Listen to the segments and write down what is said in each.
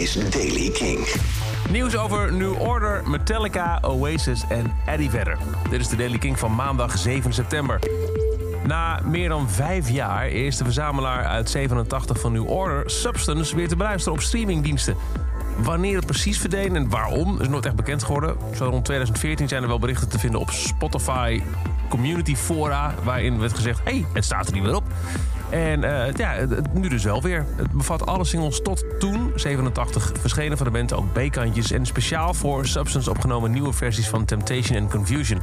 is Daily King. Nieuws over New Order, Metallica, Oasis en Eddie Vedder. Dit is de Daily King van maandag 7 september. Na meer dan vijf jaar is de verzamelaar uit 87 van New Order, Substance, weer te beluisteren op streamingdiensten. Wanneer het precies verdween en waarom is nooit echt bekend geworden. Zo rond 2014 zijn er wel berichten te vinden op Spotify community fora... waarin werd gezegd, hé, hey, het staat er niet meer op. En uh, ja, nu dus wel weer. Het bevat alle singles tot toen, 87, verschenen van de band ook B-kantjes... en speciaal voor Substance opgenomen nieuwe versies van Temptation and Confusion.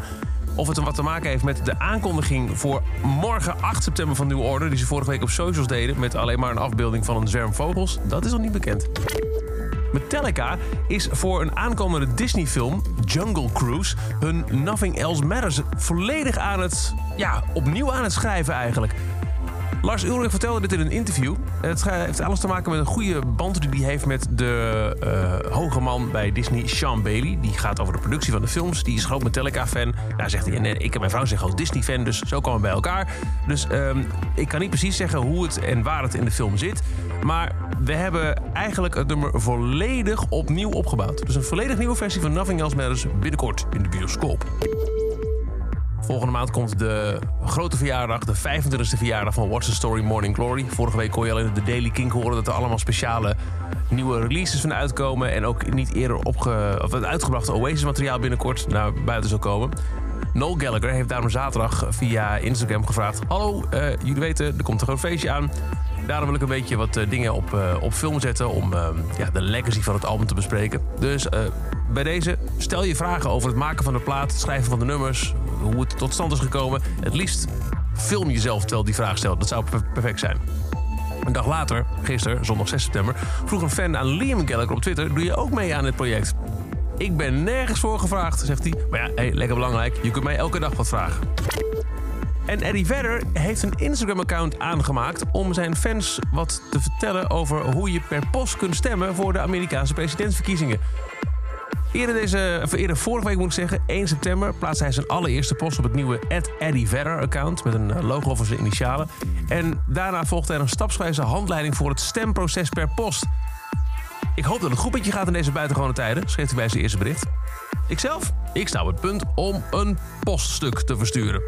Of het wat te maken heeft met de aankondiging voor morgen 8 september van New Order... die ze vorige week op socials deden met alleen maar een afbeelding van een zwerm vogels... dat is nog niet bekend. Metallica is voor een aankomende Disney-film, Jungle Cruise, hun Nothing Else Matters volledig aan het, ja, opnieuw aan het schrijven eigenlijk. Lars Ulrich vertelde dit in een interview. Het heeft alles te maken met een goede band die hij heeft met de uh, hoge man bij Disney, Sean Bailey. Die gaat over de productie van de films. Die is groot Metallica-fan. Daar zegt hij, nee, ik en mijn vrouw zeggen ook Disney-fan, dus zo komen we bij elkaar. Dus um, ik kan niet precies zeggen hoe het en waar het in de film zit. Maar we hebben eigenlijk het nummer volledig opnieuw opgebouwd. Dus een volledig nieuwe versie van Nothing Else Matters binnenkort in de bioscoop. Volgende maand komt de grote verjaardag, de 25e verjaardag van What's the Story Morning Glory. Vorige week kon je al in de Daily King horen dat er allemaal speciale nieuwe releases van uitkomen. En ook niet eerder of het uitgebrachte Oasis-materiaal binnenkort naar buiten zal komen. Noel Gallagher heeft daarom zaterdag via Instagram gevraagd: Hallo, uh, jullie weten, er komt een groot feestje aan. Daarom wil ik een beetje wat uh, dingen op, uh, op film zetten om ja, de legacy van het album te bespreken. Dus bij deze, stel je vragen over het maken van de plaat, het schrijven van de nummers, hoe het tot stand is gekomen. Het liefst film jezelf terwijl die vraag stelt. Dat zou perfect zijn. Een dag later, gisteren, zondag 6 september, vroeg een fan aan Liam Gallagher op Twitter: Doe je ook mee aan dit project? Ik ben nergens voor gevraagd, zegt hij. Maar ja, hey, lekker belangrijk. Je kunt mij elke dag wat vragen. En Eddie Vedder heeft een Instagram-account aangemaakt om zijn fans wat te vertellen over hoe je per post kunt stemmen voor de Amerikaanse presidentsverkiezingen. Eerder, deze, of eerder vorige week moet ik zeggen, 1 september, plaatste hij zijn allereerste post op het nieuwe Eddie Vedder account met een logo voor zijn initialen. En daarna volgde er een stapswijze handleiding voor het stemproces per post. Ik hoop dat het goed met je gaat in deze buitengewone tijden, schreef hij bij zijn eerste bericht. Ikzelf, ik sta op het punt om een poststuk te versturen.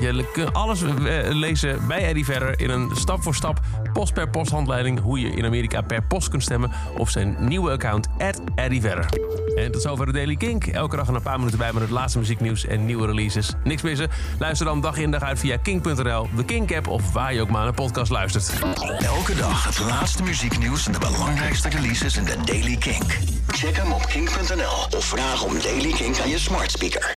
Je kunt alles lezen bij Eddie Verder in een stap voor stap post per post handleiding hoe je in Amerika per post kunt stemmen op zijn nieuwe account Eddie Verder. En tot zover de Daily Kink. Elke dag een paar minuten bij met het laatste muzieknieuws en nieuwe releases. Niks missen? Luister dan dag in dag uit via kink.nl, de Kink-app of waar je ook maar een podcast luistert. Elke dag het laatste muzieknieuws en de belangrijkste releases in de Daily Kink. Check hem op kink.nl of vraag om Daily Kink aan je smart speaker.